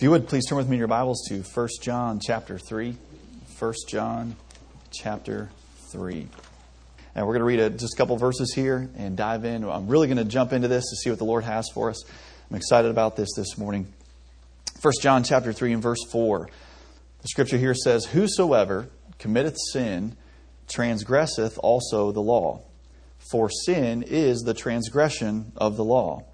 If you would, please turn with me in your Bibles to 1 John chapter 3. 1 John chapter 3. And we're going to read a, just a couple verses here and dive in. I'm really going to jump into this to see what the Lord has for us. I'm excited about this this morning. 1 John chapter 3 and verse 4. The scripture here says, Whosoever committeth sin transgresseth also the law. For sin is the transgression of the law.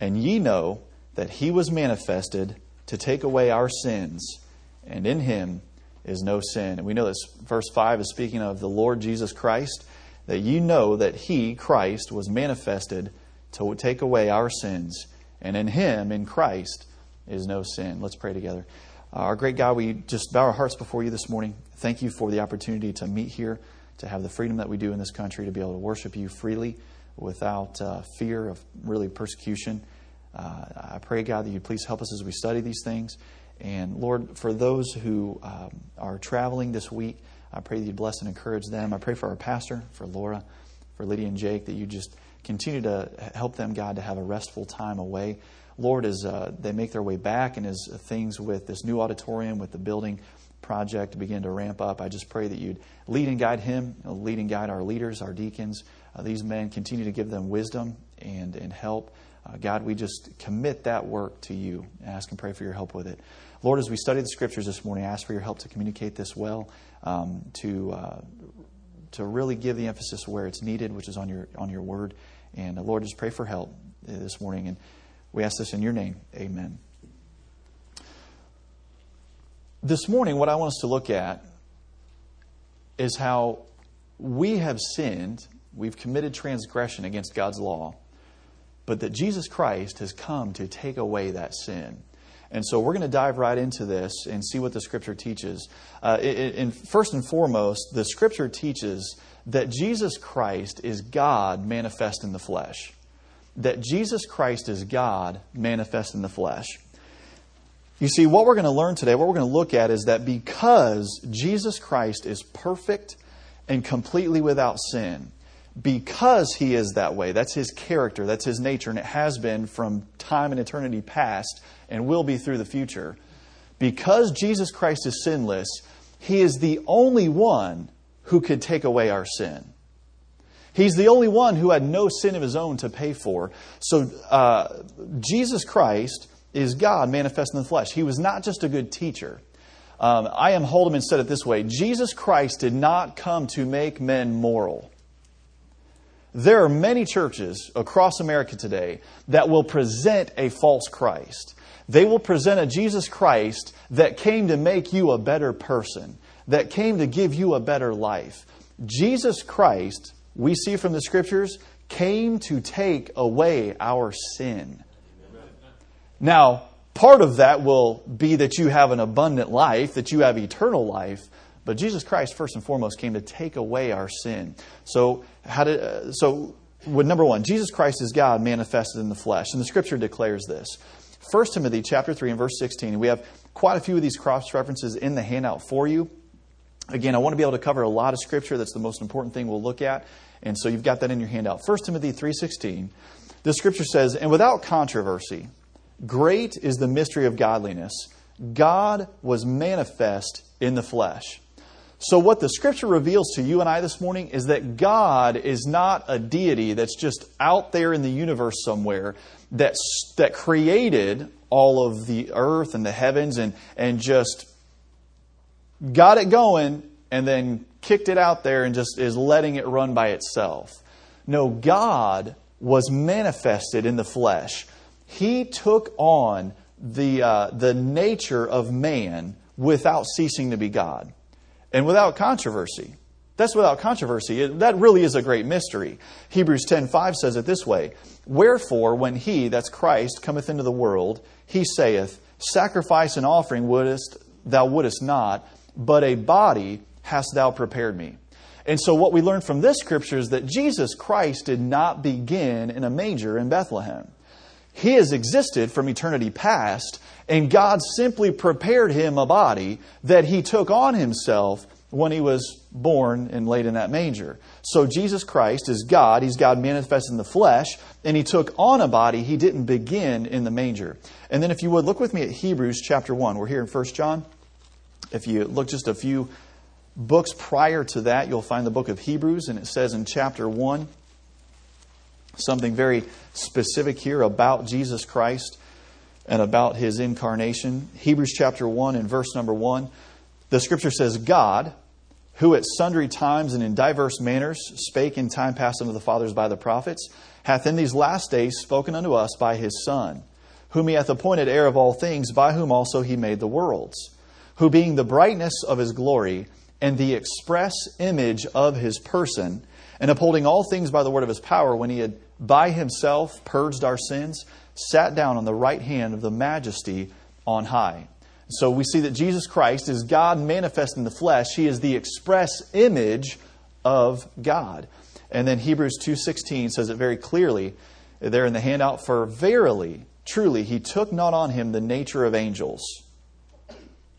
And ye know that he was manifested to take away our sins, and in him is no sin. And we know this verse 5 is speaking of the Lord Jesus Christ, that you know that he, Christ, was manifested to take away our sins, and in him, in Christ, is no sin. Let's pray together. Uh, our great God, we just bow our hearts before you this morning. Thank you for the opportunity to meet here, to have the freedom that we do in this country, to be able to worship you freely without uh, fear of really persecution. Uh, I pray, God, that you please help us as we study these things. And Lord, for those who um, are traveling this week, I pray that you bless and encourage them. I pray for our pastor, for Laura, for Lydia and Jake, that you just continue to help them, God, to have a restful time away. Lord, as uh, they make their way back and as things with this new auditorium, with the building project begin to ramp up, I just pray that you'd lead and guide him, lead and guide our leaders, our deacons, uh, these men, continue to give them wisdom and, and help. Uh, God, we just commit that work to you. Ask and pray for your help with it. Lord, as we study the scriptures this morning, I ask for your help to communicate this well, um, to uh, to really give the emphasis where it's needed, which is on your on your word. And uh, Lord, just pray for help uh, this morning, and we ask this in your name. Amen. This morning, what I want us to look at is how we have sinned, we've committed transgression against God's law but that Jesus Christ has come to take away that sin. And so we're going to dive right into this and see what the Scripture teaches. Uh, in, first and foremost, the Scripture teaches that Jesus Christ is God manifest in the flesh. That Jesus Christ is God manifest in the flesh. You see, what we're going to learn today, what we're going to look at is that because Jesus Christ is perfect and completely without sin, because he is that way. That's his character, that's his nature, and it has been from time and eternity past and will be through the future. Because Jesus Christ is sinless, he is the only one who could take away our sin. He's the only one who had no sin of his own to pay for. So, uh, Jesus Christ is God manifest in the flesh. He was not just a good teacher. Um, I.M. Haldeman said it this way Jesus Christ did not come to make men moral. There are many churches across America today that will present a false Christ. They will present a Jesus Christ that came to make you a better person, that came to give you a better life. Jesus Christ, we see from the scriptures, came to take away our sin. Now, part of that will be that you have an abundant life, that you have eternal life. But Jesus Christ, first and foremost, came to take away our sin. So, how did, uh, so with number one, Jesus Christ is God manifested in the flesh. And the scripture declares this. 1 Timothy chapter 3 and verse 16. We have quite a few of these cross references in the handout for you. Again, I want to be able to cover a lot of scripture. That's the most important thing we'll look at. And so you've got that in your handout. 1 Timothy 3:16. The scripture says, "And without controversy, great is the mystery of godliness. God was manifest in the flesh." So, what the scripture reveals to you and I this morning is that God is not a deity that's just out there in the universe somewhere that, that created all of the earth and the heavens and, and just got it going and then kicked it out there and just is letting it run by itself. No, God was manifested in the flesh. He took on the, uh, the nature of man without ceasing to be God and without controversy. That's without controversy. That really is a great mystery. Hebrews 10:5 says it this way: Wherefore, when he, that's Christ, cometh into the world, he saith, Sacrifice and offering wouldest thou wouldest not, but a body hast thou prepared me. And so, what we learn from this scripture is that Jesus Christ did not begin in a manger in Bethlehem. He has existed from eternity past, and God simply prepared him a body that he took on himself when he was born and laid in that manger. So Jesus Christ is God. He's God manifest in the flesh, and he took on a body. He didn't begin in the manger. And then if you would look with me at Hebrews chapter 1. We're here in 1 John. If you look just a few books prior to that, you'll find the book of Hebrews, and it says in chapter 1 something very specific here about Jesus Christ and about his incarnation. Hebrews chapter 1 and verse number 1. The scripture says, God, who at sundry times and in diverse manners spake in time past unto the fathers by the prophets, hath in these last days spoken unto us by his Son, whom he hath appointed heir of all things, by whom also he made the worlds, who being the brightness of his glory and the express image of his person, and upholding all things by the word of his power, when he had by himself purged our sins, sat down on the right hand of the majesty on high. So we see that Jesus Christ is God manifest in the flesh. He is the express image of God. And then Hebrews 2:16 says it very clearly there in the handout for verily truly he took not on him the nature of angels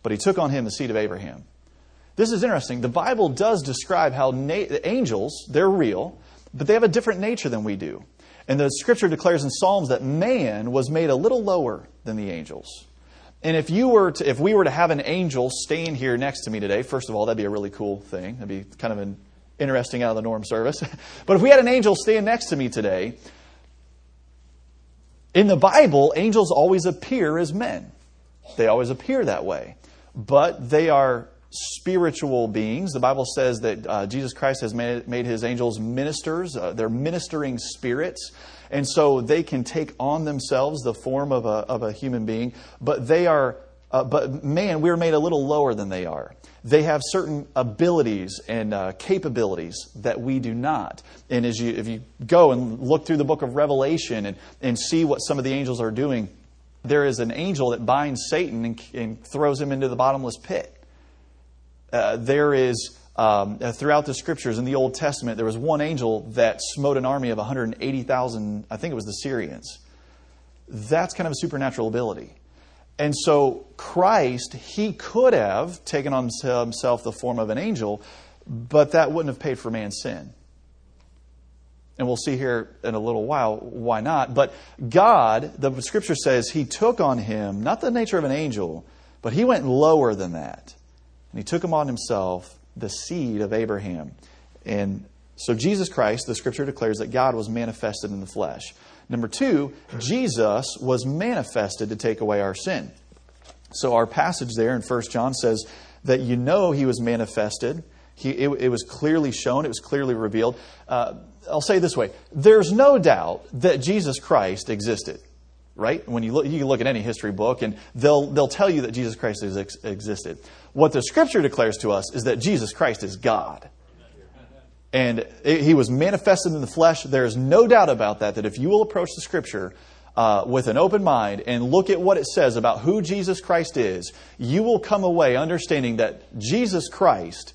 but he took on him the seed of Abraham. This is interesting. The Bible does describe how na- angels, they're real, but they have a different nature than we do. And the scripture declares in Psalms that man was made a little lower than the angels. And if you were to, if we were to have an angel staying here next to me today, first of all, that'd be a really cool thing. That'd be kind of an interesting out of the norm service. but if we had an angel staying next to me today, in the Bible, angels always appear as men. They always appear that way. But they are spiritual beings. The Bible says that uh, Jesus Christ has made, made his angels ministers, uh, they're ministering spirits. And so they can take on themselves the form of a, of a human being, but they are, uh, but man, we're made a little lower than they are. They have certain abilities and uh, capabilities that we do not. And as you, if you go and look through the book of Revelation and, and see what some of the angels are doing, there is an angel that binds Satan and, and throws him into the bottomless pit. Uh, there is, um, uh, throughout the scriptures in the Old Testament, there was one angel that smote an army of 180,000, I think it was the Syrians. That's kind of a supernatural ability. And so Christ, he could have taken on himself the form of an angel, but that wouldn't have paid for man's sin. And we'll see here in a little while why not. But God, the scripture says, he took on him not the nature of an angel, but he went lower than that. And he took him on himself, the seed of Abraham. And so Jesus Christ, the scripture declares that God was manifested in the flesh. Number two, Jesus was manifested to take away our sin. So our passage there in 1 John says that you know he was manifested. He, it, it was clearly shown, it was clearly revealed. Uh, I'll say this way there's no doubt that Jesus Christ existed right? When you look, you can look at any history book, and they'll they'll tell you that Jesus Christ ex- existed. What the Scripture declares to us is that Jesus Christ is God, and He was manifested in the flesh. There is no doubt about that. That if you will approach the Scripture. Uh, with an open mind and look at what it says about who Jesus Christ is, you will come away understanding that Jesus Christ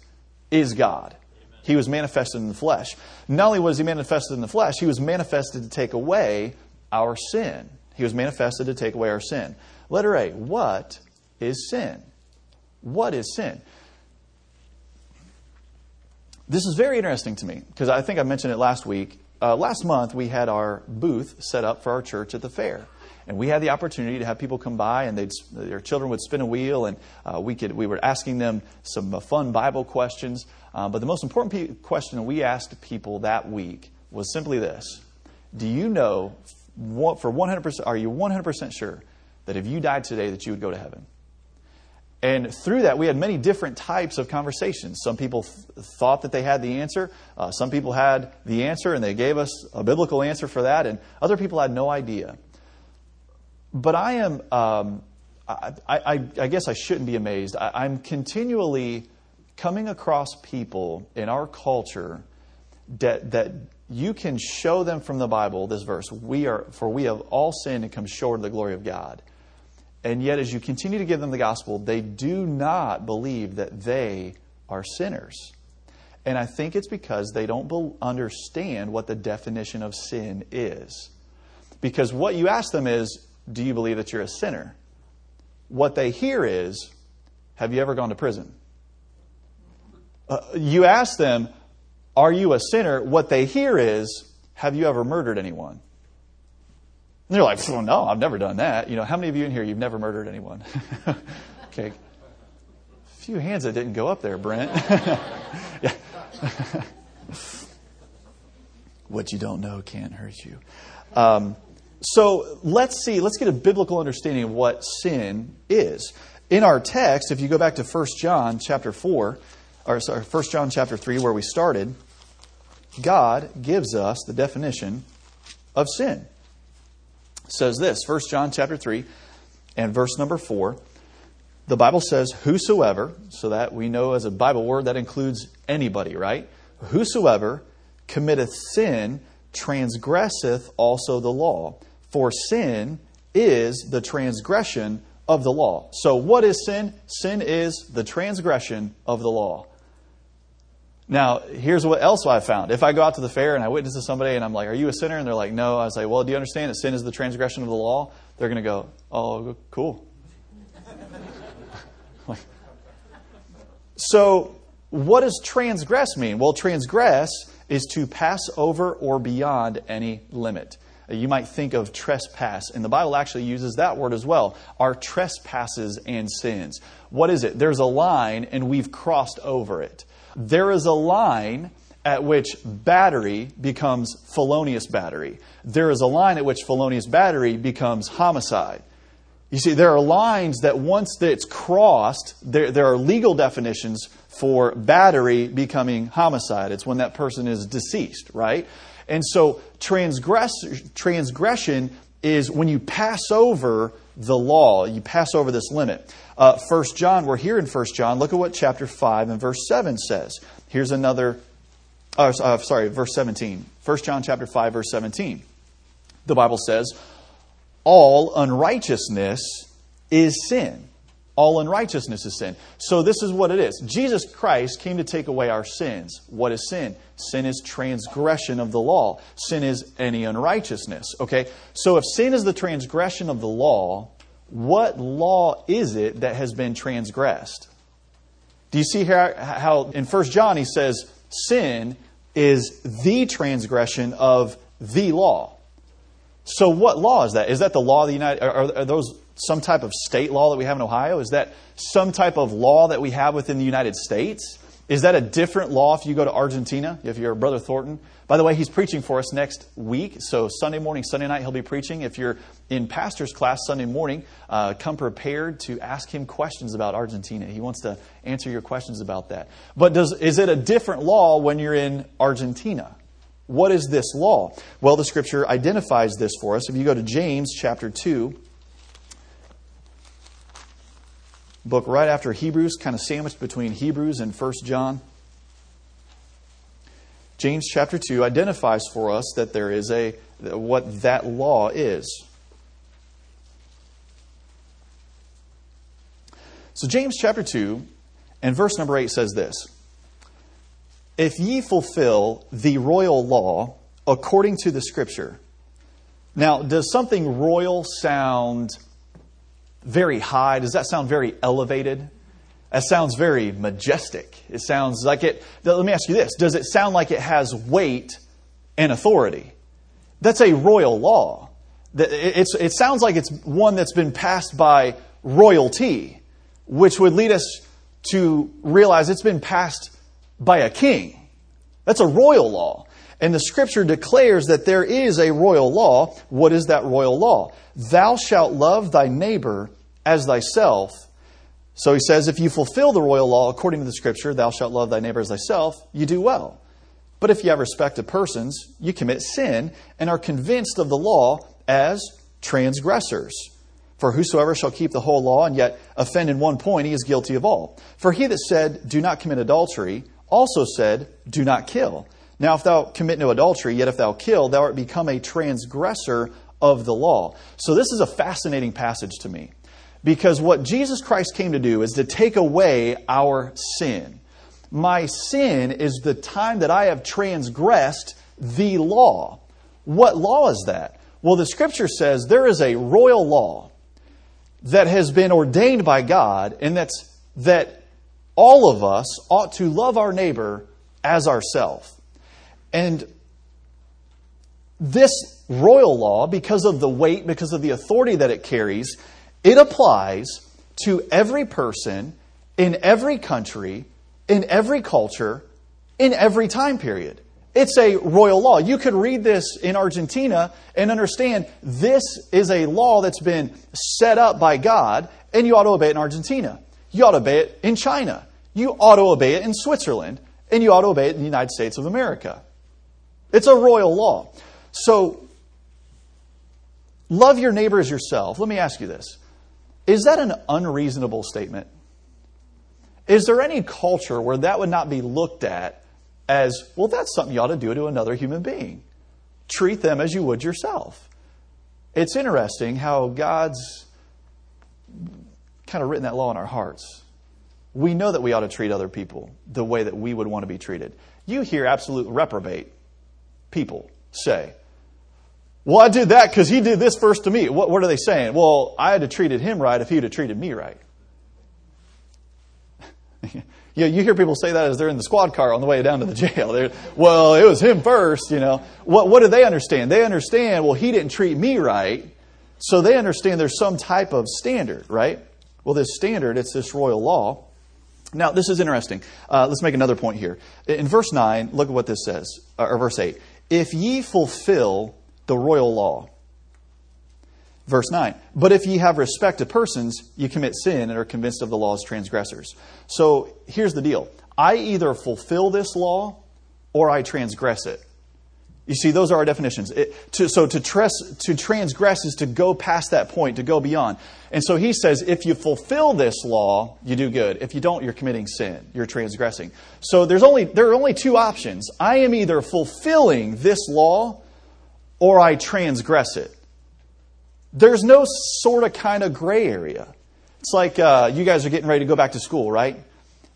is God. He was manifested in the flesh. Not only was he manifested in the flesh, he was manifested to take away our sin. He was manifested to take away our sin. Letter A, what is sin? What is sin? This is very interesting to me because I think I mentioned it last week. Uh, last month, we had our booth set up for our church at the fair. And we had the opportunity to have people come by, and they'd, their children would spin a wheel, and uh, we, could, we were asking them some uh, fun Bible questions. Uh, but the most important pe- question we asked people that week was simply this Do you know for 100%, are you 100% sure that if you died today that you would go to heaven? And through that, we had many different types of conversations. Some people th- thought that they had the answer. Uh, some people had the answer and they gave us a biblical answer for that. And other people had no idea. But I am, um, I, I, I, guess I shouldn't be amazed. I, I'm continually coming across people in our culture that, that you can show them from the Bible this verse, we are for we have all sinned and come short of the glory of God. And yet as you continue to give them the gospel, they do not believe that they are sinners. And I think it's because they don't be- understand what the definition of sin is. Because what you ask them is, do you believe that you're a sinner? What they hear is, have you ever gone to prison? uh, you ask them, Are you a sinner? What they hear is, Have you ever murdered anyone? And they're like, well, No, I've never done that. You know, how many of you in here, you've never murdered anyone? okay. A few hands that didn't go up there, Brent. what you don't know can't hurt you. Um, so let's see, let's get a biblical understanding of what sin is. In our text, if you go back to 1 John chapter 4, or sorry, 1 John chapter 3, where we started, God gives us the definition of sin. Says this, 1 John chapter 3 and verse number 4. The Bible says, Whosoever, so that we know as a Bible word that includes anybody, right? Whosoever committeth sin transgresseth also the law. For sin is the transgression of the law. So, what is sin? Sin is the transgression of the law. Now, here's what else I found. If I go out to the fair and I witness to somebody and I'm like, Are you a sinner? And they're like, No. I was like, Well, do you understand that sin is the transgression of the law? They're going to go, Oh, cool. so, what does transgress mean? Well, transgress is to pass over or beyond any limit. Uh, you might think of trespass, and the Bible actually uses that word as well. Our trespasses and sins. What is it? There's a line, and we've crossed over it. There is a line at which battery becomes felonious battery. There is a line at which felonious battery becomes homicide. You see, there are lines that once it's crossed, there, there are legal definitions for battery becoming homicide. It's when that person is deceased, right? And so transgress, transgression is when you pass over the law, you pass over this limit. Uh, 1 John, we're here in 1 John. Look at what chapter 5 and verse 7 says. Here's another, uh, uh, sorry, verse 17. 1 John chapter 5, verse 17. The Bible says, All unrighteousness is sin all unrighteousness is sin. So this is what it is. Jesus Christ came to take away our sins. What is sin? Sin is transgression of the law. Sin is any unrighteousness. Okay? So if sin is the transgression of the law, what law is it that has been transgressed? Do you see here how in 1 John he says sin is the transgression of the law? So what law is that? Is that the law of the United are, are those some type of state law that we have in Ohio? Is that some type of law that we have within the United States? Is that a different law if you go to Argentina, if you're Brother Thornton? By the way, he's preaching for us next week. So, Sunday morning, Sunday night, he'll be preaching. If you're in pastor's class Sunday morning, uh, come prepared to ask him questions about Argentina. He wants to answer your questions about that. But does, is it a different law when you're in Argentina? What is this law? Well, the scripture identifies this for us. If you go to James chapter 2, book right after Hebrews, kind of sandwiched between Hebrews and 1 John. James chapter 2 identifies for us that there is a what that law is. So James chapter 2 and verse number 8 says this. If ye fulfill the royal law according to the scripture. Now, does something royal sound very high? Does that sound very elevated? That sounds very majestic. It sounds like it. Let me ask you this Does it sound like it has weight and authority? That's a royal law. It's, it sounds like it's one that's been passed by royalty, which would lead us to realize it's been passed by a king. That's a royal law. And the scripture declares that there is a royal law. What is that royal law? Thou shalt love thy neighbor as thyself. So he says, if you fulfill the royal law according to the scripture, thou shalt love thy neighbor as thyself, you do well. But if you have respect to persons, you commit sin and are convinced of the law as transgressors. For whosoever shall keep the whole law and yet offend in one point, he is guilty of all. For he that said, Do not commit adultery, also said, Do not kill. Now, if thou commit no adultery, yet if thou kill, thou art become a transgressor of the law. So, this is a fascinating passage to me. Because what Jesus Christ came to do is to take away our sin. My sin is the time that I have transgressed the law. What law is that? Well, the scripture says there is a royal law that has been ordained by God, and that's that all of us ought to love our neighbor as ourself. And this royal law, because of the weight, because of the authority that it carries, it applies to every person in every country, in every culture, in every time period. It's a royal law. You could read this in Argentina and understand this is a law that's been set up by God, and you ought to obey it in Argentina. You ought to obey it in China. You ought to obey it in Switzerland, and you ought to obey it in the United States of America. It's a royal law. So, love your neighbor as yourself. Let me ask you this Is that an unreasonable statement? Is there any culture where that would not be looked at as, well, that's something you ought to do to another human being? Treat them as you would yourself. It's interesting how God's kind of written that law in our hearts. We know that we ought to treat other people the way that we would want to be treated. You hear absolute reprobate people say, Well, I did that because he did this first to me. What, what are they saying? Well, I had to treated him right if he would have treated me right. you, you hear people say that as they're in the squad car on the way down to the jail. They're, well, it was him first, you know. What, what do they understand? They understand, well, he didn't treat me right. So they understand there's some type of standard, right? Well, this standard, it's this royal law. Now, this is interesting. Uh, let's make another point here. In verse 9, look at what this says, or verse 8. If ye fulfill the royal law, Verse 9, but if ye have respect to persons, ye commit sin and are convinced of the law's transgressors. So here's the deal I either fulfill this law or I transgress it. You see, those are our definitions. It, to, so to, tres, to transgress is to go past that point, to go beyond. And so he says, if you fulfill this law, you do good. If you don't, you're committing sin. You're transgressing. So there's only, there are only two options. I am either fulfilling this law or I transgress it. There's no sort of kind of gray area. It's like uh, you guys are getting ready to go back to school, right?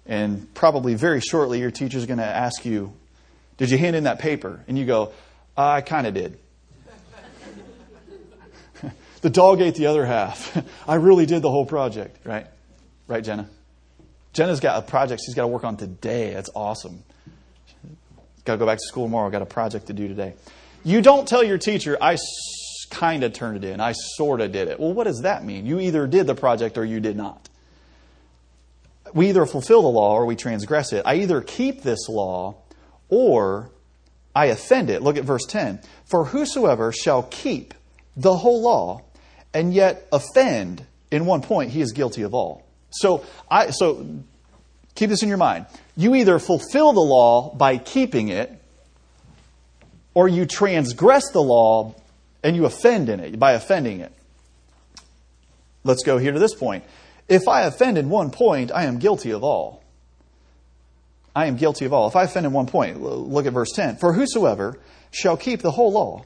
And probably very shortly, your teacher's going to ask you, Did you hand in that paper? And you go, I kind of did. the dog ate the other half. I really did the whole project, right? Right, Jenna? Jenna's got a project she's got to work on today. That's awesome. Got to go back to school tomorrow. Got a project to do today. You don't tell your teacher, I kind of turned it in. I sort of did it. Well, what does that mean? You either did the project or you did not. We either fulfill the law or we transgress it. I either keep this law or I offend it. Look at verse 10. For whosoever shall keep the whole law and yet offend in one point, he is guilty of all. So, I, so keep this in your mind. You either fulfill the law by keeping it, or you transgress the law and you offend in it by offending it. Let's go here to this point. If I offend in one point, I am guilty of all. I am guilty of all. If I offend in one point, look at verse 10. For whosoever shall keep the whole law,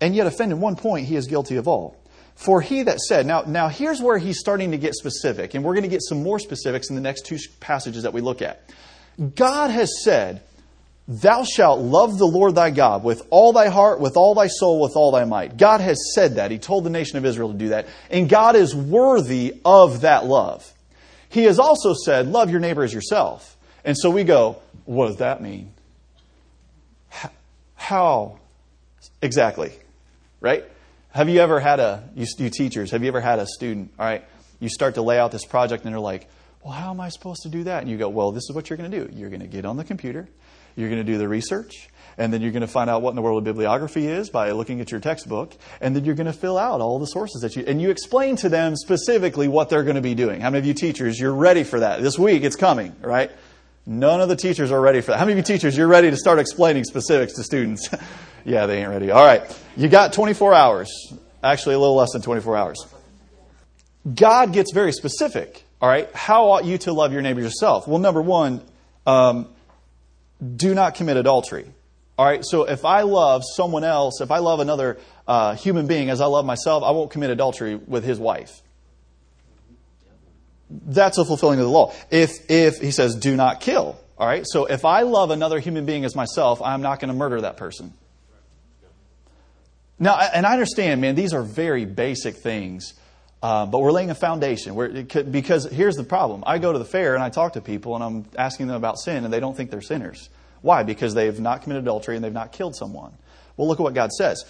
and yet offend in one point, he is guilty of all. For he that said, now, now here's where he's starting to get specific, and we're going to get some more specifics in the next two passages that we look at. God has said, Thou shalt love the Lord thy God with all thy heart, with all thy soul, with all thy might. God has said that. He told the nation of Israel to do that. And God is worthy of that love. He has also said, Love your neighbor as yourself. And so we go, What does that mean? How exactly? Right? Have you ever had a, you, you teachers, have you ever had a student, all right, you start to lay out this project and they're like, Well, how am I supposed to do that? And you go, Well, this is what you're going to do. You're going to get on the computer you're going to do the research, and then you're going to find out what in the world of bibliography is by looking at your textbook, and then you're going to fill out all the sources that you and you explain to them specifically what they're going to be doing. How many of you teachers you're ready for that? This week it's coming, right? None of the teachers are ready for that. How many of you teachers you're ready to start explaining specifics to students? yeah, they ain't ready. All right. You got 24 hours. Actually a little less than 24 hours. God gets very specific. All right. How ought you to love your neighbor yourself? Well, number one, um, do not commit adultery. All right, so if I love someone else, if I love another uh, human being as I love myself, I won't commit adultery with his wife. That's a fulfilling of the law. If, if he says, do not kill. All right, so if I love another human being as myself, I'm not going to murder that person. Now, and I understand, man, these are very basic things Uh, but we're laying a foundation. Could, because here's the problem. I go to the fair and I talk to people and I'm asking them about sin and they don't think they're sinners. Why? Because they've not committed adultery and they've not killed someone. Well, look at what God says.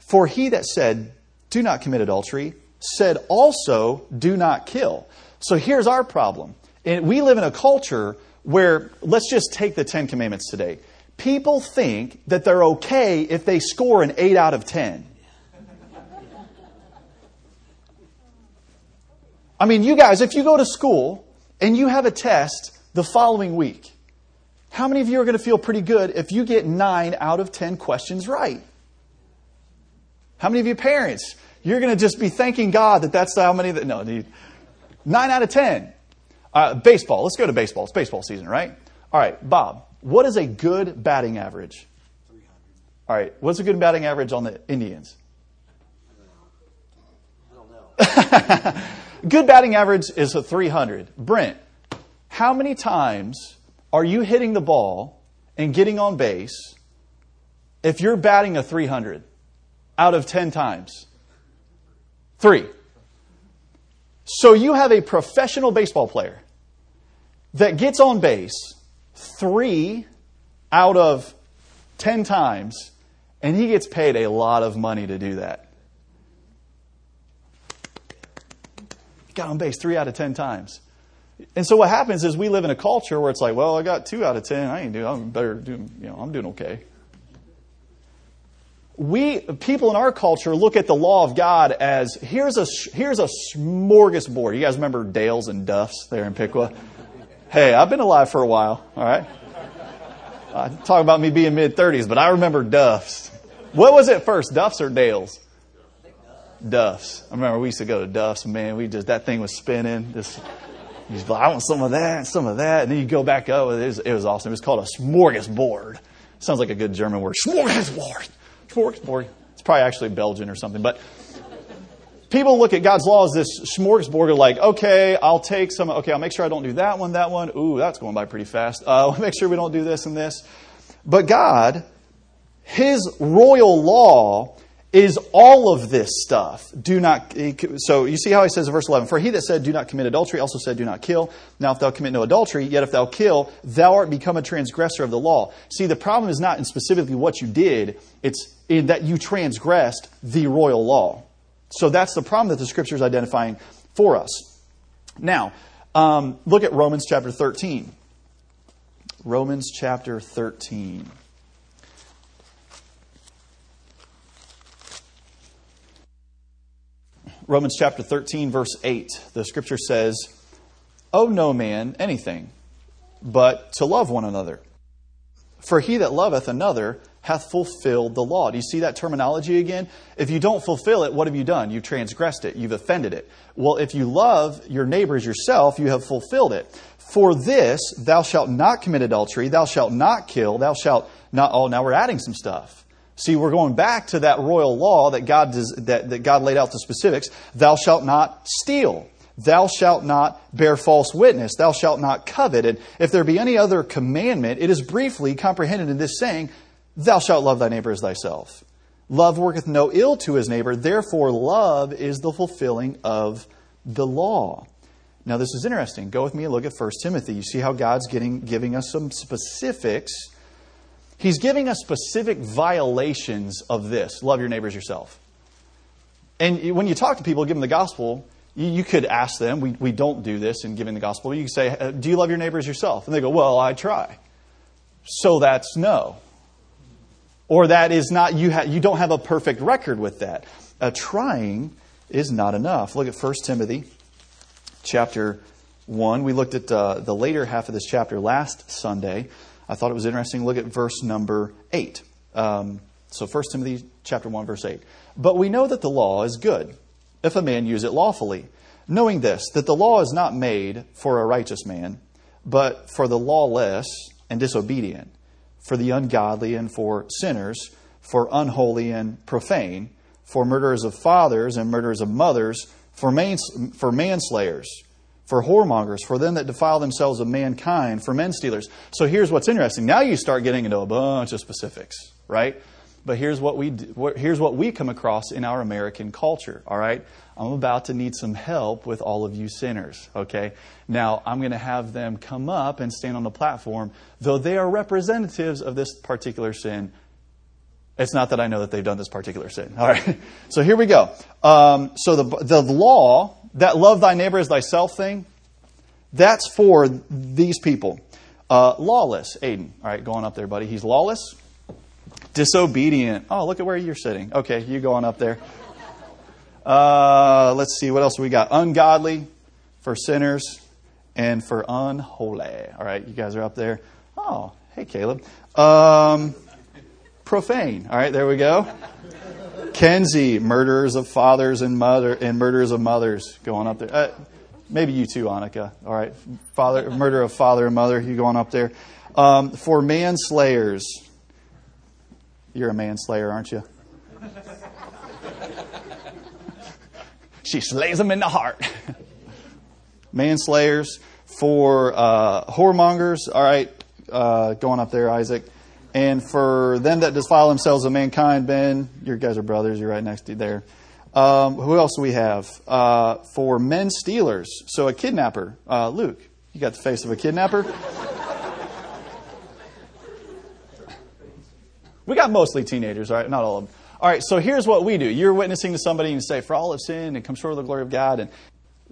For he that said, Do not commit adultery, said also, Do not kill. So here's our problem. We live in a culture where, let's just take the Ten Commandments today. People think that they're okay if they score an 8 out of 10. I mean, you guys, if you go to school and you have a test the following week, how many of you are going to feel pretty good if you get 9 out of 10 questions right? How many of you parents, you're going to just be thanking God that that's how many that, no, 9 out of 10. Uh, baseball, let's go to baseball. It's baseball season, right? All right, Bob, what is a good batting average? All right, what's a good batting average on the Indians? I don't know. Good batting average is a 300. Brent, how many times are you hitting the ball and getting on base if you're batting a 300 out of 10 times? Three. So you have a professional baseball player that gets on base three out of 10 times, and he gets paid a lot of money to do that. got on base three out of ten times. And so what happens is we live in a culture where it's like, well, I got two out of ten. I ain't doing. I'm better doing. You know, I'm doing okay. We people in our culture look at the law of God as here's a here's a smorgasbord. You guys remember Dales and Duffs there in Piqua? Hey, I've been alive for a while. All right. Uh, talk about me being mid 30s, but I remember Duffs. What was it first, Duffs or Dales? Duff's. I remember we used to go to Duff's, man, we just, that thing was spinning. This, like, I want some of that, some of that. And then you go back up. It was, it was awesome. It was called a smorgasbord. Sounds like a good German word. Smorgasbord. Smorgasbord. It's probably actually Belgian or something. But people look at God's law as this smorgasbord of like, okay, I'll take some, okay, I'll make sure I don't do that one, that one. Ooh, that's going by pretty fast. Uh, I'll make sure we don't do this and this. But God, His royal law is all of this stuff. Do not, so you see how he says in verse 11, For he that said, Do not commit adultery, also said, Do not kill. Now, if thou commit no adultery, yet if thou kill, thou art become a transgressor of the law. See, the problem is not in specifically what you did, it's in that you transgressed the royal law. So that's the problem that the scripture is identifying for us. Now, um, look at Romans chapter 13. Romans chapter 13. Romans chapter 13, verse 8, the scripture says, Owe no man anything, but to love one another. For he that loveth another hath fulfilled the law. Do you see that terminology again? If you don't fulfill it, what have you done? You've transgressed it. You've offended it. Well, if you love your neighbors yourself, you have fulfilled it. For this, thou shalt not commit adultery, thou shalt not kill, thou shalt not. Oh, now we're adding some stuff. See, we're going back to that royal law that God, does, that, that God laid out the specifics. Thou shalt not steal. Thou shalt not bear false witness. Thou shalt not covet. And if there be any other commandment, it is briefly comprehended in this saying, Thou shalt love thy neighbor as thyself. Love worketh no ill to his neighbor. Therefore, love is the fulfilling of the law. Now, this is interesting. Go with me and look at 1 Timothy. You see how God's getting, giving us some specifics He's giving us specific violations of this love your neighbors yourself. And when you talk to people, give them the gospel, you could ask them, we, we don't do this in giving the gospel. You say, uh, Do you love your neighbors yourself? And they go, Well, I try. So that's no. Or that is not, you, ha- you don't have a perfect record with that. Uh, trying is not enough. Look at 1 Timothy chapter 1. We looked at uh, the later half of this chapter last Sunday. I thought it was interesting look at verse number 8. Um, so 1 Timothy chapter 1, verse 8. But we know that the law is good, if a man use it lawfully, knowing this, that the law is not made for a righteous man, but for the lawless and disobedient, for the ungodly and for sinners, for unholy and profane, for murderers of fathers and murderers of mothers, for, for manslayers for whoremongers, for them that defile themselves of mankind, for men stealers. So here's what's interesting. Now you start getting into a bunch of specifics, right? But here's what we do, here's what we come across in our American culture. All right, I'm about to need some help with all of you sinners. Okay, now I'm going to have them come up and stand on the platform, though they are representatives of this particular sin. It's not that I know that they've done this particular sin. All right, so here we go. Um, so the the law that love thy neighbor as thyself thing, that's for these people. Uh, lawless, Aiden. All right, going up there, buddy. He's lawless Disobedient. Oh, look at where you're sitting. Okay, you go on up there. Uh, let's see, what else we got? Ungodly for sinners and for unholy. All right, you guys are up there. Oh, hey, Caleb. Um, profane. All right, there we go. Kenzie, murderers of fathers and mother and murderers of mothers, going up there. Uh, maybe you too, Annika. All right, father, murder of father and mother. You going up there? Um, for manslayers, you're a manslayer, aren't you? she slays them in the heart. Manslayers for uh, whoremongers. All right, uh, going up there, Isaac. And for them that defile themselves of mankind, Ben, your guys are brothers. You're right next to you there. Um, who else do we have? Uh, for men stealers. So a kidnapper. Uh, Luke, you got the face of a kidnapper. We got mostly teenagers, right? Not all of them. All right, so here's what we do. You're witnessing to somebody and you say, For all have sinned and come short of the glory of God. And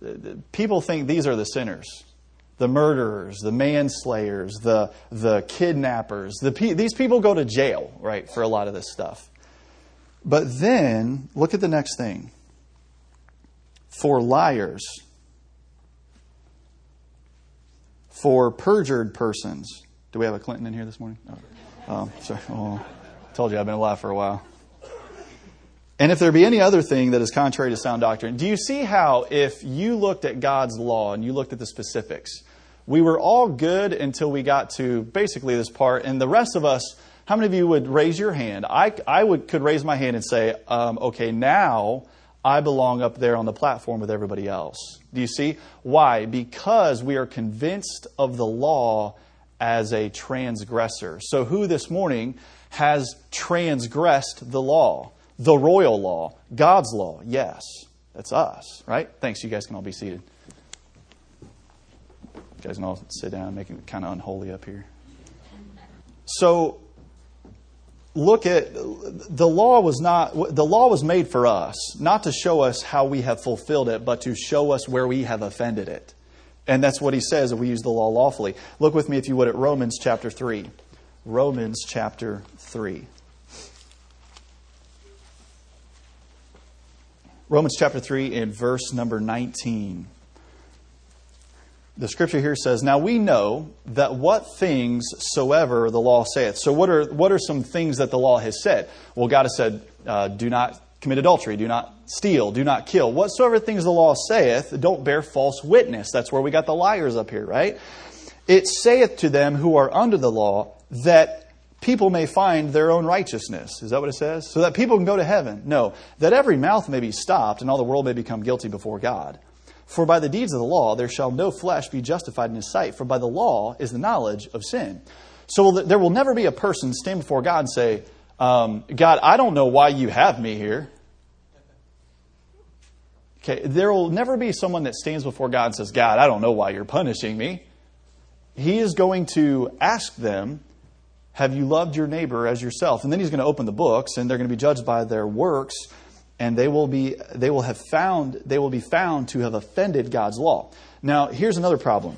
uh, people think these are the sinners the murderers, the manslayers, the, the kidnappers. The, these people go to jail, right, for a lot of this stuff. But then, look at the next thing. For liars, for perjured persons. Do we have a Clinton in here this morning? Um, oh, oh sorry. Oh. Told you I've been alive for a while. And if there be any other thing that is contrary to sound doctrine, do you see how if you looked at God's law and you looked at the specifics, we were all good until we got to basically this part, and the rest of us, how many of you would raise your hand? I, I would, could raise my hand and say, um, okay, now I belong up there on the platform with everybody else. Do you see? Why? Because we are convinced of the law as a transgressor. So, who this morning has transgressed the law, the royal law, God's law. Yes, that's us, right? Thanks. You guys can all be seated. You guys can all sit down, making it kind of unholy up here. So, look at the law was not the law was made for us not to show us how we have fulfilled it but to show us where we have offended it and that's what he says if we use the law lawfully look with me if you would at romans chapter 3 Romans chapter 3. Romans chapter 3 in verse number 19. The scripture here says, Now we know that what things soever the law saith. So, what are, what are some things that the law has said? Well, God has said, uh, Do not commit adultery, do not steal, do not kill. Whatsoever things the law saith, don't bear false witness. That's where we got the liars up here, right? It saith to them who are under the law, that people may find their own righteousness. Is that what it says? So that people can go to heaven? No. That every mouth may be stopped and all the world may become guilty before God. For by the deeds of the law there shall no flesh be justified in his sight, for by the law is the knowledge of sin. So there will never be a person stand before God and say, um, God, I don't know why you have me here. Okay, there will never be someone that stands before God and says, God, I don't know why you're punishing me. He is going to ask them, have you loved your neighbor as yourself? And then he's going to open the books, and they're going to be judged by their works, and they will be they will have found they will be found to have offended God's law. Now, here's another problem.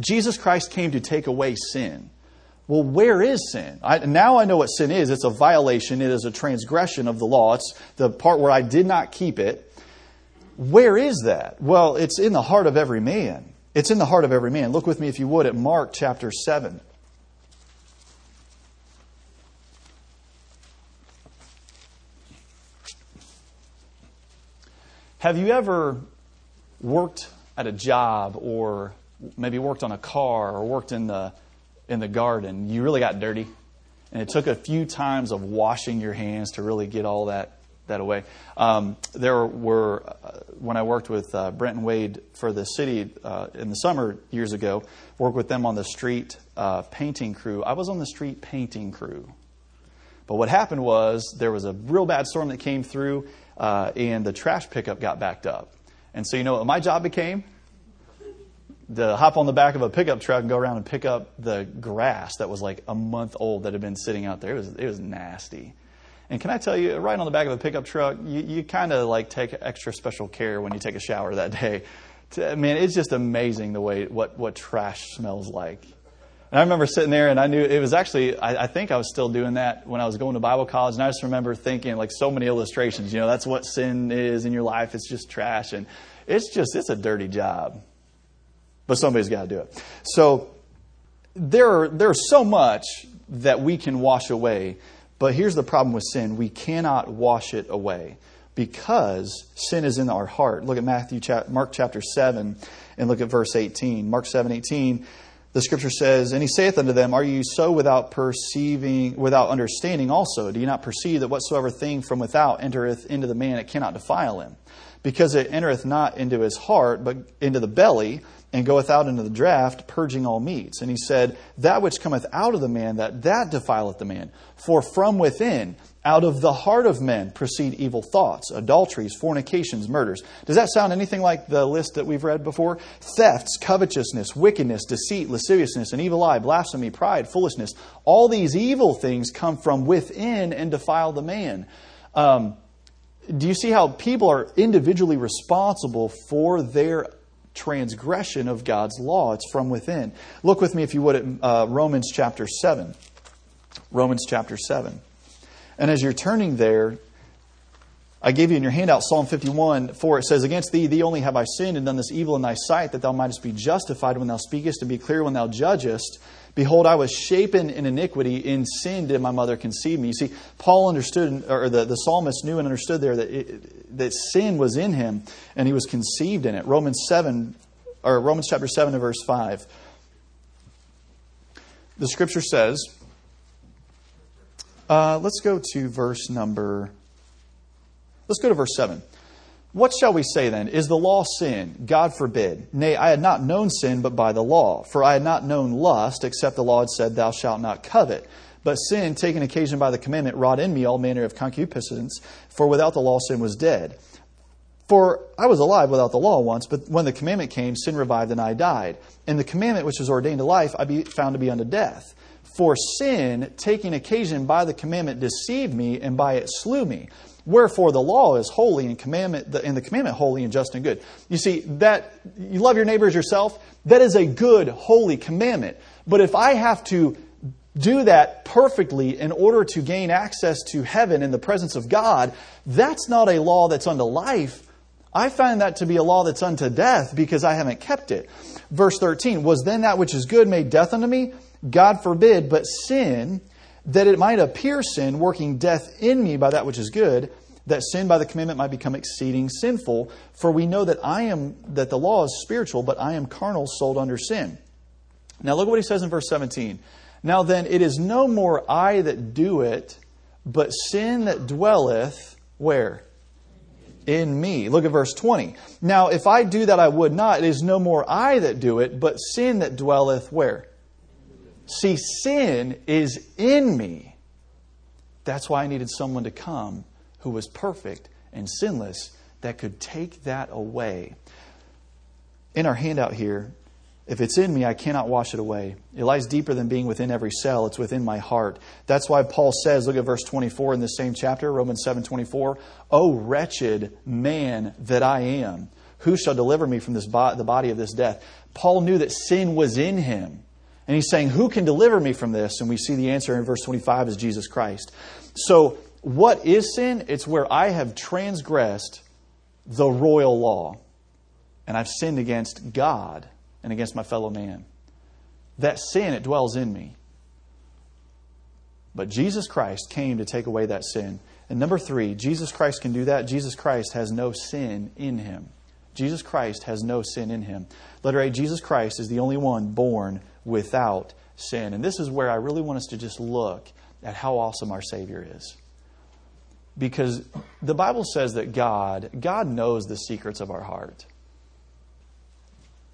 Jesus Christ came to take away sin. Well, where is sin? I, now I know what sin is. It's a violation. It is a transgression of the law. It's the part where I did not keep it. Where is that? Well, it's in the heart of every man. It's in the heart of every man. Look with me, if you would, at Mark chapter 7. Have you ever worked at a job or maybe worked on a car or worked in the in the garden? You really got dirty and it took a few times of washing your hands to really get all that that away. Um, there were uh, when I worked with uh, Brent and Wade for the city uh, in the summer years ago, worked with them on the street uh, painting crew. I was on the street painting crew. But what happened was there was a real bad storm that came through, uh, and the trash pickup got backed up. And so, you know what my job became? To hop on the back of a pickup truck and go around and pick up the grass that was like a month old that had been sitting out there. It was, it was nasty. And can I tell you, riding on the back of a pickup truck, you, you kind of like take extra special care when you take a shower that day. I mean, it's just amazing the way what, what trash smells like. And I remember sitting there, and I knew it was actually, I, I, think I was still doing that when I was going to Bible college. And I just remember thinking, like, so many illustrations. You know, that's what sin is in your life. It's just trash. And it's just, it's a dirty job. But somebody's got to do it. So there there's so much that we can wash away. But here's the problem with sin we cannot wash it away because sin is in our heart. Look at Matthew, Mark chapter 7, and look at verse 18. Mark 7 18 the scripture says, And he saith unto them, Are you so without perceiving, without understanding also? Do you not perceive that whatsoever thing from without entereth into the man, it cannot defile him? Because it entereth not into his heart, but into the belly, and goeth out into the draught, purging all meats. And he said, That which cometh out of the man, that that defileth the man. For from within, out of the heart of men, proceed evil thoughts, adulteries, fornications, murders. Does that sound anything like the list that we've read before? Thefts, covetousness, wickedness, deceit, lasciviousness, an evil eye, blasphemy, pride, foolishness. All these evil things come from within and defile the man. Um, do you see how people are individually responsible for their transgression of God's law. It's from within. Look with me, if you would, at uh, Romans chapter 7. Romans chapter 7. And as you're turning there, I gave you in your handout Psalm 51, for it says, Against thee, thee only have I sinned and done this evil in thy sight, that thou mightest be justified when thou speakest and be clear when thou judgest. Behold, I was shapen in iniquity, in sin did my mother conceive me. You see, Paul understood, or the, the psalmist knew and understood there that, it, that sin was in him, and he was conceived in it. Romans 7, or Romans chapter 7 and verse 5. The scripture says, uh, let's go to verse number, let's go to verse 7. What shall we say then? Is the law sin? God forbid. Nay, I had not known sin but by the law. For I had not known lust, except the law had said, Thou shalt not covet. But sin, taking occasion by the commandment, wrought in me all manner of concupiscence, for without the law sin was dead. For I was alive without the law once, but when the commandment came, sin revived and I died. And the commandment which was ordained to life, I be found to be unto death. For sin, taking occasion by the commandment, deceived me, and by it slew me. Wherefore the law is holy and commandment and the commandment holy and just and good. You see that you love your neighbor as yourself, that is a good holy commandment. But if I have to do that perfectly in order to gain access to heaven in the presence of God, that's not a law that's unto life. I find that to be a law that's unto death because I haven't kept it. Verse 13, was then that which is good made death unto me? God forbid, but sin, that it might appear sin, working death in me by that which is good, that sin by the commandment might become exceeding sinful. For we know that I am that the law is spiritual, but I am carnal, sold under sin. Now look at what he says in verse 17. Now then, it is no more I that do it, but sin that dwelleth where? In me. Look at verse 20. Now, if I do that I would not, it is no more I that do it, but sin that dwelleth where? See, sin is in me. That's why I needed someone to come who was perfect and sinless that could take that away. In our handout here, if it's in me, I cannot wash it away. It lies deeper than being within every cell. It's within my heart. That's why Paul says, look at verse 24 in the same chapter, Romans 7 24. Oh, wretched man that I am, who shall deliver me from this bo- the body of this death? Paul knew that sin was in him. And he's saying, Who can deliver me from this? And we see the answer in verse 25 is Jesus Christ. So, what is sin? It's where I have transgressed the royal law and I've sinned against God and against my fellow man. That sin, it dwells in me. But Jesus Christ came to take away that sin. And number three, Jesus Christ can do that. Jesus Christ has no sin in him. Jesus Christ has no sin in him. Letter A, Jesus Christ is the only one born without sin. And this is where I really want us to just look at how awesome our Savior is. Because the Bible says that God, God knows the secrets of our heart.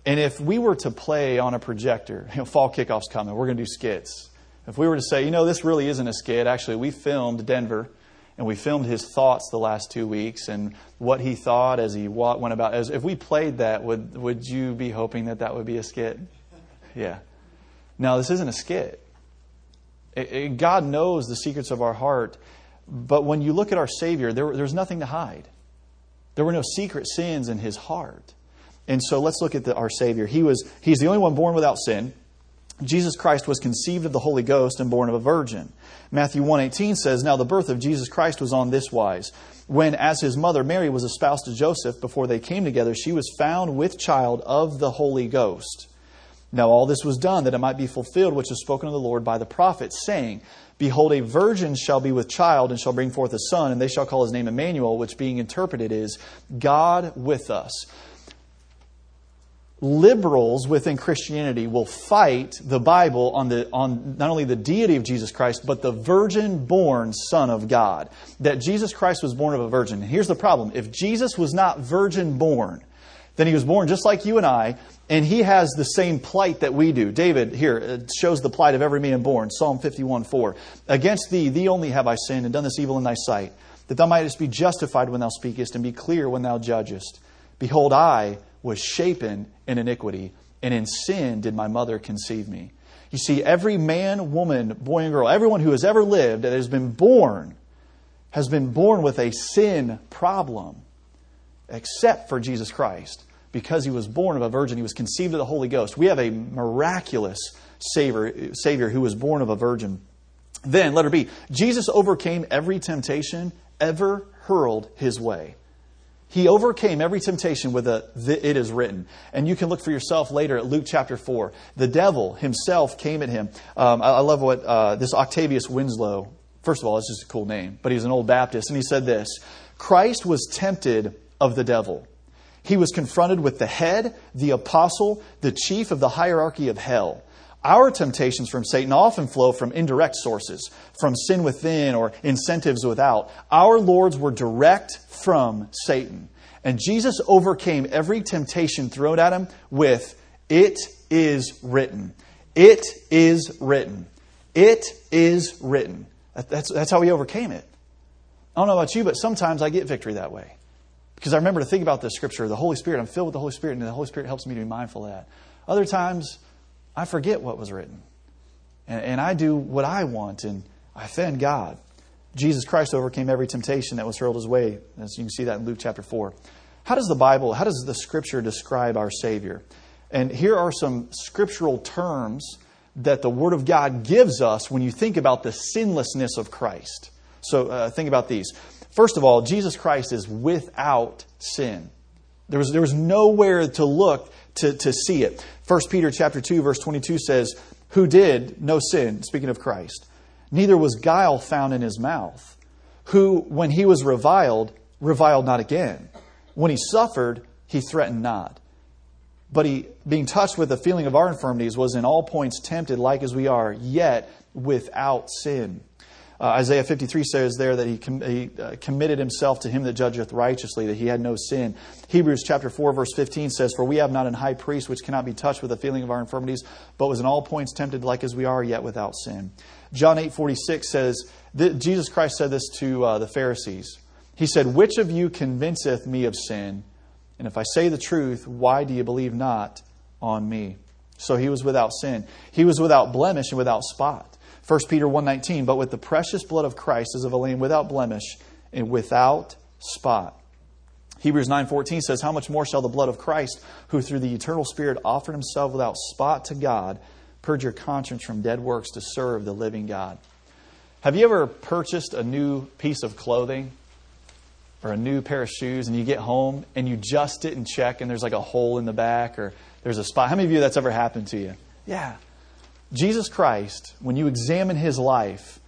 And if we were to play on a projector, you know, fall kickoff's coming, we're going to do skits. If we were to say, you know, this really isn't a skit, actually, we filmed Denver and we filmed his thoughts the last two weeks and what he thought as he went about. As if we played that, would would you be hoping that that would be a skit? Yeah. Now this isn't a skit. It, it, God knows the secrets of our heart, but when you look at our Savior, there, there's nothing to hide. There were no secret sins in his heart. And so let's look at the, our Savior. He was, he's the only one born without sin. Jesus Christ was conceived of the Holy Ghost and born of a virgin. Matthew 1:18 says, "Now the birth of Jesus Christ was on this wise: when as his mother Mary was espoused to Joseph before they came together, she was found with child of the Holy Ghost." Now all this was done that it might be fulfilled which was spoken of the Lord by the prophet, saying, Behold, a virgin shall be with child and shall bring forth a son, and they shall call his name Emmanuel, which being interpreted is God with us liberals within Christianity will fight the Bible on, the, on not only the deity of Jesus Christ, but the virgin born Son of God. That Jesus Christ was born of a virgin. Here's the problem if Jesus was not virgin born, then he was born just like you and I, and he has the same plight that we do. David here it shows the plight of every man born, Psalm 51 4. Against thee, thee only have I sinned and done this evil in thy sight, that thou mightest be justified when thou speakest and be clear when thou judgest. Behold, I was shapen in iniquity, and in sin did my mother conceive me. You see, every man, woman, boy, and girl, everyone who has ever lived that has been born, has been born with a sin problem, except for Jesus Christ. Because he was born of a virgin, he was conceived of the Holy Ghost. We have a miraculous Savior, Savior who was born of a virgin. Then, letter B, Jesus overcame every temptation ever hurled his way. He overcame every temptation with a, it is written. And you can look for yourself later at Luke chapter 4. The devil himself came at him. Um, I, I, love what uh, this Octavius Winslow, first of all, it's just a cool name, but he's an old Baptist, and he said this Christ was tempted of the devil. He was confronted with the head, the apostle, the chief of the hierarchy of hell. Our temptations from Satan often flow from indirect sources, from sin within or incentives without. Our Lord's were direct from Satan. And Jesus overcame every temptation thrown at him with, It is written. It is written. It is written. That's, that's how he overcame it. I don't know about you, but sometimes I get victory that way. Because I remember to think about the scripture, the Holy Spirit. I'm filled with the Holy Spirit, and the Holy Spirit helps me to be mindful of that. Other times, I forget what was written. And, and I do what I want, and I offend God. Jesus Christ overcame every temptation that was hurled his way, as you can see that in Luke chapter 4. How does the Bible, how does the Scripture describe our Savior? And here are some scriptural terms that the Word of God gives us when you think about the sinlessness of Christ. So uh, think about these. First of all, Jesus Christ is without sin. There was, there was nowhere to look to, to see it. 1 Peter chapter 2, verse 22 says, Who did no sin, speaking of Christ, neither was guile found in his mouth, who, when he was reviled, reviled not again. When he suffered, he threatened not. But he, being touched with the feeling of our infirmities, was in all points tempted like as we are, yet without sin. Uh, Isaiah 53 says there that he, com- he uh, committed himself to him that judgeth righteously, that he had no sin. Hebrews chapter 4, verse 15 says, For we have not an high priest which cannot be touched with the feeling of our infirmities, but was in all points tempted like as we are, yet without sin. John 8, 46 says, that Jesus Christ said this to uh, the Pharisees. He said, Which of you convinceth me of sin? And if I say the truth, why do you believe not on me? So he was without sin. He was without blemish and without spot. 1 Peter 1:19, but with the precious blood of Christ as of a lamb without blemish and without spot. Hebrews 9:14 says, "How much more shall the blood of Christ, who through the eternal Spirit offered himself without spot to God, purge your conscience from dead works to serve the living God?" Have you ever purchased a new piece of clothing or a new pair of shoes and you get home and you just didn't check and there's like a hole in the back or there's a spot? How many of you that's ever happened to you? Yeah. Jesus Christ, when you examine his life,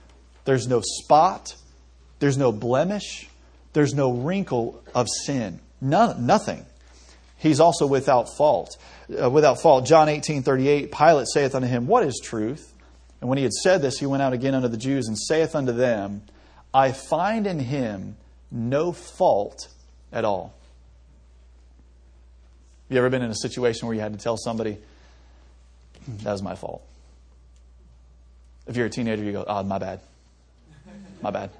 there's no spot, there's no blemish, there's no wrinkle of sin. None, nothing. He's also without fault. Uh, without fault. John 18, 38, Pilate saith unto him, What is truth? And when he had said this, he went out again unto the Jews and saith unto them, I find in him no fault at all. Have You ever been in a situation where you had to tell somebody, that was my fault? If you're a teenager, you go, oh, my bad. My bad.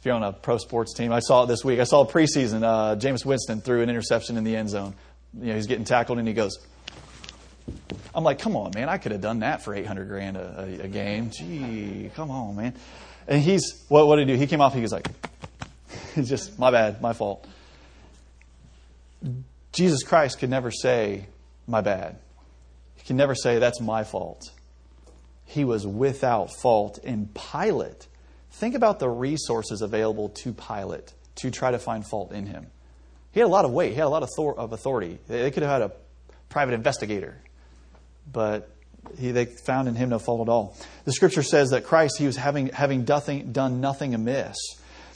If you're on a pro sports team, I saw it this week. I saw a preseason. Uh, Jameis Winston threw an interception in the end zone. You know, he's getting tackled and he goes, I'm like, come on, man, I could have done that for 800 grand a, a, a game. Gee, come on, man. And he's, what, what did he do? He came off, he was like, it's just, my bad, my fault. Jesus Christ could never say, my bad. He can never say, that's my fault. He was without fault. in Pilate, think about the resources available to Pilate to try to find fault in him. He had a lot of weight, he had a lot of authority. They could have had a private investigator but he, they found in him no fault at all. The scripture says that Christ, he was having, having nothing, done nothing amiss.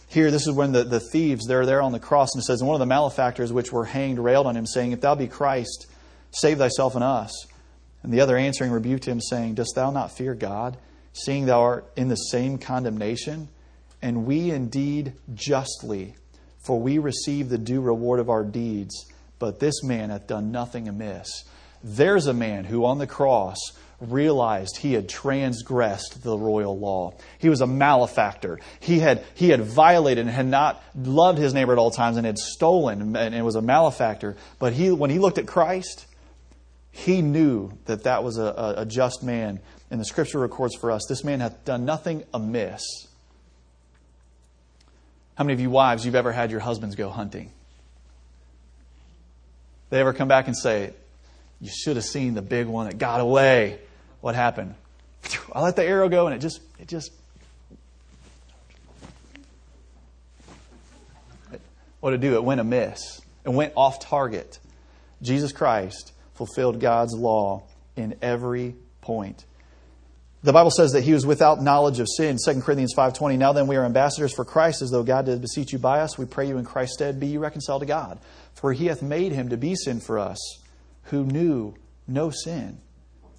Here, this is when the, the thieves, they're there on the cross, and it says, and one of the malefactors which were hanged railed on him, saying, If thou be Christ, save thyself and us. And the other answering rebuked him, saying, Dost thou not fear God, seeing thou art in the same condemnation? And we indeed justly, for we receive the due reward of our deeds, but this man hath done nothing amiss. There's a man who on the cross realized he had transgressed the royal law. He was a malefactor. He had, he had violated and had not loved his neighbor at all times and had stolen and was a malefactor. But he, when he looked at Christ, he knew that that was a, a just man. And the scripture records for us this man hath done nothing amiss. How many of you wives, you've ever had your husbands go hunting? They ever come back and say, you should have seen the big one that got away. What happened? I let the arrow go and it just, it just. What it do? It went amiss. It went off target. Jesus Christ fulfilled God's law in every point. The Bible says that he was without knowledge of sin. 2 Corinthians 5.20, Now then we are ambassadors for Christ, as though God did beseech you by us. We pray you in Christ's stead, be you reconciled to God. For he hath made him to be sin for us who knew no sin,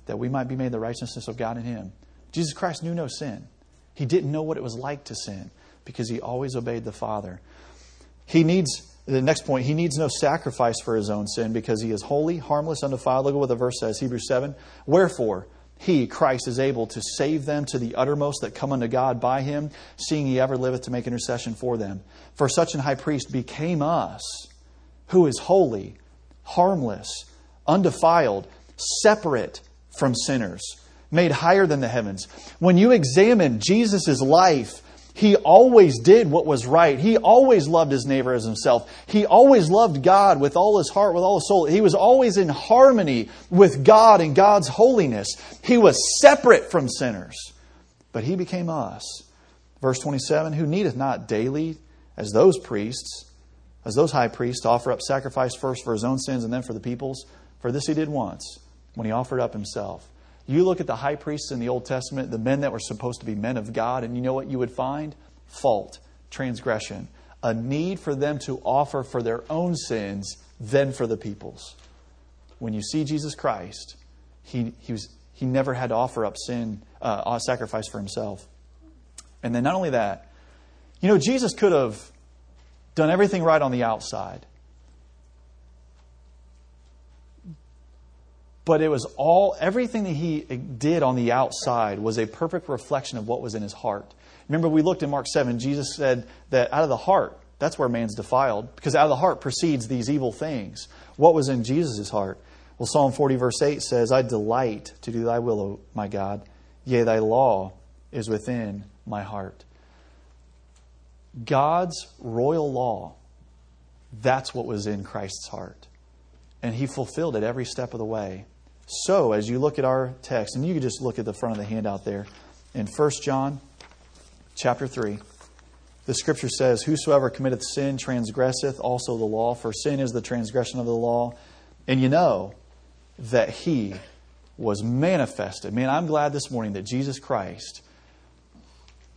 that we might be made the righteousness of God in him. Jesus Christ knew no sin. He didn't know what it was like to sin because he always obeyed the Father. He needs, the next point, he needs no sacrifice for his own sin because he is holy, harmless, undefiled. Look at what the verse says, Hebrews 7. Wherefore, he, Christ, is able to save them to the uttermost that come unto God by him, seeing he ever liveth to make intercession for them. For such an high priest became us, who is holy, harmless, undefiled, separate from sinners, made higher than the heavens. When you examine Jesus' life, he always did what was right. He always loved his neighbor as himself. He always loved God with all his heart, with all his soul. He was always in harmony with God and God's holiness. He was separate from sinners. But he became us. Verse 27 Who needeth not daily, as those priests, as those high priests, offer up sacrifice first for his own sins and then for the people's? For this he did once when he offered up himself. You look at the high priests in the Old Testament, the men that were supposed to be men of God, and you know what you would find? Fault, transgression, a need for them to offer for their own sins, then for the people's. When you see Jesus Christ, he, he, was, he never had to offer up sin, uh, sacrifice for himself. And then not only that, you know, Jesus could have done everything right on the outside. But it was all everything that he did on the outside was a perfect reflection of what was in his heart. Remember we looked in mark 7 jesus said that out of the heart that's where man's defiled because out of the heart proceeds these evil things. What was in jesus' heart? Well psalm 40 verse 8 says i delight to do thy will o my god. Yea thy law is within my heart. God's royal law that's what was in christ's heart. And he fulfilled it every step of the way so, as you look at our text, and you can just look at the front of the handout there, in 1 John chapter 3, the scripture says, Whosoever committeth sin transgresseth also the law, for sin is the transgression of the law. And you know that he was manifested. Man, I'm glad this morning that Jesus Christ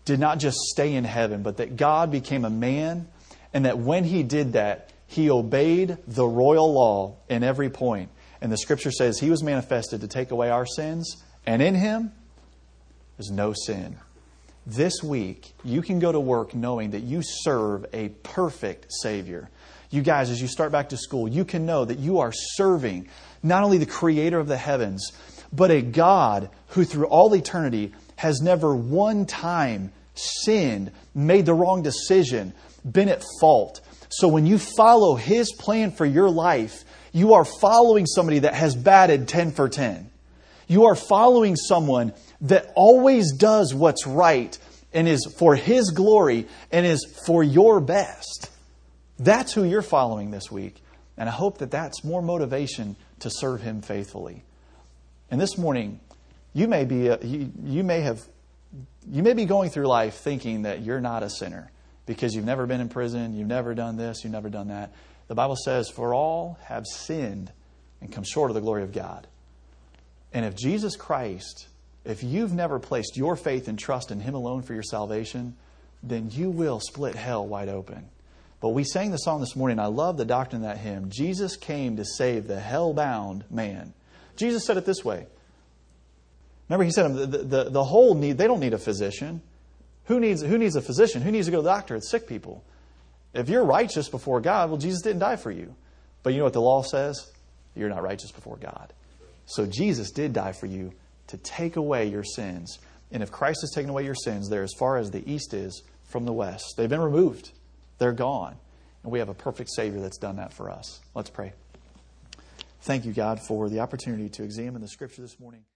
did not just stay in heaven, but that God became a man, and that when he did that, he obeyed the royal law in every point. And the scripture says he was manifested to take away our sins, and in him is no sin. This week, you can go to work knowing that you serve a perfect Savior. You guys, as you start back to school, you can know that you are serving not only the Creator of the heavens, but a God who through all eternity has never one time sinned, made the wrong decision, been at fault. So when you follow His plan for your life, you are following somebody that has batted 10 for 10. You are following someone that always does what's right and is for His glory and is for your best. That's who you're following this week. And I hope that that's more motivation to serve Him faithfully. And this morning, you may be, a, you, you may have, you may be going through life thinking that you're not a sinner because you've never been in prison, you've never done this, you've never done that. The Bible says, For all have sinned and come short of the glory of God. And if Jesus Christ, if you've never placed your faith and trust in Him alone for your salvation, then you will split hell wide open. But we sang the song this morning. I love the doctrine of that hymn. Jesus came to save the hell bound man. Jesus said it this way. Remember, he said the, the, the whole need, they don't need a physician. Who needs, who needs a physician? Who needs to go to the doctor? It's sick people. If you're righteous before God, well, Jesus didn't die for you. But you know what the law says? You're not righteous before God. So Jesus did die for you to take away your sins. And if Christ has taken away your sins, they're as far as the east is from the west. They've been removed, they're gone. And we have a perfect Savior that's done that for us. Let's pray. Thank you, God, for the opportunity to examine the Scripture this morning.